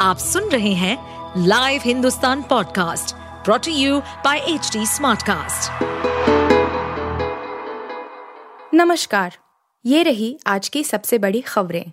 आप सुन रहे हैं live Hindustan podcast brought to you by H Smartcast. नमस्कार, ये रही आज की सबसे बड़ी खबरें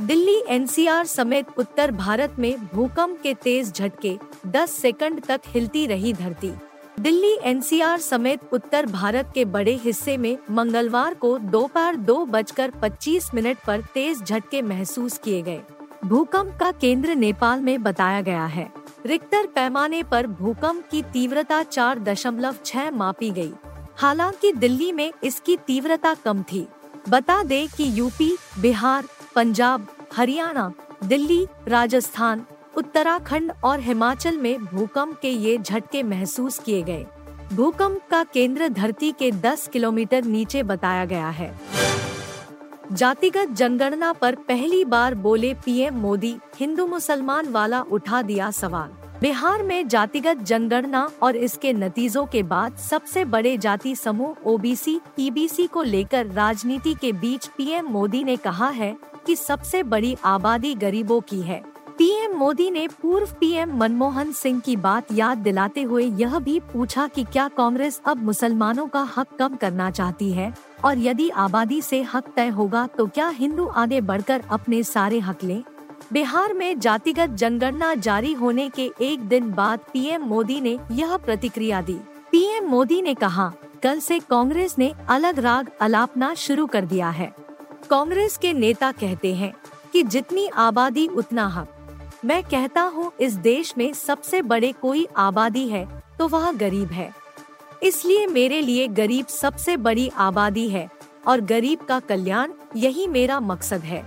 दिल्ली एनसीआर समेत उत्तर भारत में भूकंप के तेज झटके 10 सेकंड तक हिलती रही धरती दिल्ली एनसीआर समेत उत्तर भारत के बड़े हिस्से में मंगलवार को दोपहर दो, दो बजकर पच्चीस मिनट पर तेज झटके महसूस किए गए। भूकंप का केंद्र नेपाल में बताया गया है। रिक्टर पैमाने पर भूकंप की तीव्रता चार दशमलव छह मापी गई। हालाँकि दिल्ली में इसकी तीव्रता कम थी। बता दें कि यूपी बिहार पंजाब हरियाणा दिल्ली राजस्थान उत्तराखंड और हिमाचल में भूकंप के ये झटके महसूस किए गए। भूकंप का केंद्र धरती के 10 किलोमीटर नीचे बताया गया है। जातिगत जनगणना पर पहली बार बोले पीएम मोदी, हिंदू मुसलमान वाला उठा दिया सवाल। बिहार में जातिगत जनगणना और इसके नतीजों के बाद सबसे बड़े जाति समूह ओबीसी, ईबीसी को लेकर राजनीति के बीच पीएम मोदी ने कहा है कि सबसे बड़ी आबादी गरीबों की है। पीएम मोदी ने पूर्व पीएम मनमोहन सिंह की बात याद दिलाते हुए यह भी पूछा कि क्या कांग्रेस अब मुसलमानों का हक कम करना चाहती है? और यदि आबादी से हक तय होगा तो क्या हिंदू आगे बढ़कर अपने सारे हक लें? बिहार में जातिगत जनगणना जारी होने के एक दिन बाद पीएम मोदी ने यह प्रतिक्रिया दी। पीएम मोदी ने कहा, कल से कांग्रेस ने अलग राग अलापना शुरू कर दिया है। कांग्रेस के नेता कहते हैं कि जितनी आबादी, उतना हक। मैं कहता हूँ, इस देश में सबसे बड़े कोई आबादी है तो वह गरीब है। इसलिए मेरे लिए गरीब सबसे बड़ी आबादी है, और गरीब का कल्याण यही मेरा मकसद है।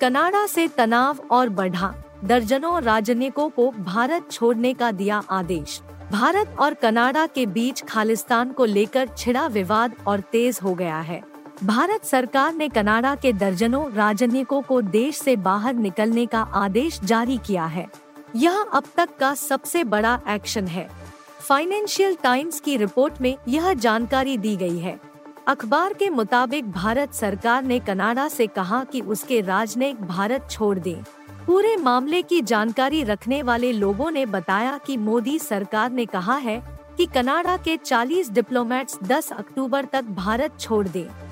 कनाडा से तनाव और बढ़ा, दर्जनों राजनयिकों को भारत छोड़ने का दिया आदेश। भारत और कनाडा के बीच खालिस्तान को लेकर छिड़ा विवाद और तेज हो गया है। भारत सरकार ने कनाडा के दर्जनों राजनयिकों को देश से बाहर निकलने का आदेश जारी किया है यह अब तक का सबसे बड़ा एक्शन है फाइनेंशियल टाइम्स की रिपोर्ट में यह जानकारी दी गई है अखबार के मुताबिक भारत सरकार ने कनाडा से कहा कि उसके राजनयिक भारत छोड़ दें। पूरे मामले की जानकारी रखने वाले लोगों ने बताया कि मोदी सरकार ने कहा है कि कनाडा के 40 डिप्लोमेट्स 10 अक्टूबर तक भारत छोड़ दें।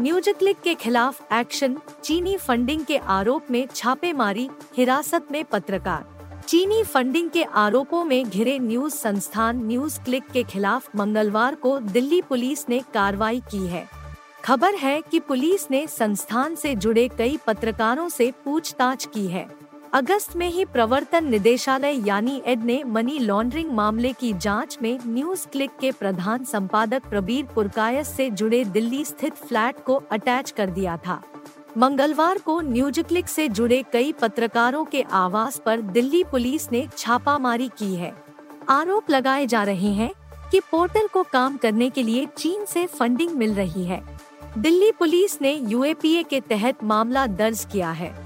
म्यूज़िक के खिलाफ एक्शन, चीनी फंडिंग के आरोप में छापेमारी, हिरासत में पत्रकार। चीनी फंडिंग के आरोपों में घिरे न्यूज़ संस्थान न्यूज़ क्लिक के खिलाफ मंगलवार को दिल्ली पुलिस ने कार्रवाई की है। खबर है कि पुलिस ने संस्थान से जुड़े कई पत्रकारों से पूछताछ की है। अगस्त में ही प्रवर्तन निदेशालय यानी एड ने मनी लॉन्ड्रिंग मामले की जाँच में न्यूज़ क्लिक के प्रधान संपादक प्रबीर पुरकायस से जुड़े दिल्ली स्थित फ्लैट को अटैच कर दिया था। मंगलवार को न्यूज़ क्लिक से जुड़े कई पत्रकारों के आवास पर दिल्ली पुलिस ने छापामारी की है। आरोप लगाए जा रहे हैं कि पोर्टल को काम करने के लिए चीन से फंडिंग मिल रही है। दिल्ली पुलिस ने यूएपीए के तहत मामला दर्ज किया है।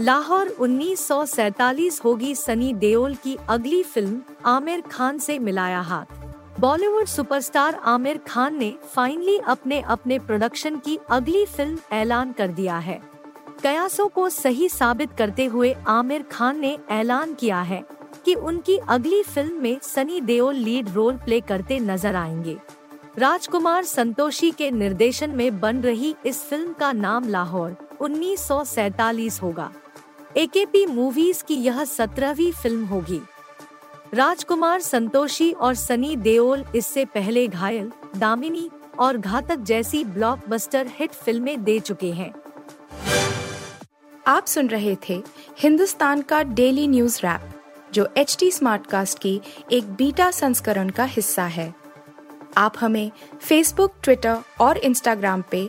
लाहौर उन्नीस होगी सनी देओल की अगली फ़िल्म आमिर खान से मिलाया हाथ। बॉलीवुड सुपरस्टार आमिर खान ने फाइनली अपने अपने प्रोडक्शन की अगली फ़िल्म ऐलान कर दिया है। कयासों को सही साबित करते हुए आमिर खान ने ऐलान किया है कि उनकी अगली फ़िल्म में Sunny Deol lead role play करते नज़र आएँगे। राजकुमार संतोषी के निर्देशन में बन रही इस फ़िल्म का नाम लाहौर उन्नीस होगा। एकेपी मूवीज़ की यह सत्रहवीं फ़िल्म होगी। राजकुमार संतोषी और सनी देओल इससे पहले घायल, दामिनी और घातक जैसी ब्लॉकबस्टर हिट फ़िल्में दे चुके हैं। आप सुन रहे थे हिंदुस्तान का डेली न्यूज़ रैप जो एच टी स्मार्ट कास्ट की एक बीटा संस्करण का हिस्सा है। आप हमें फेसबुक ट्विटर और इंस्टाग्राम पे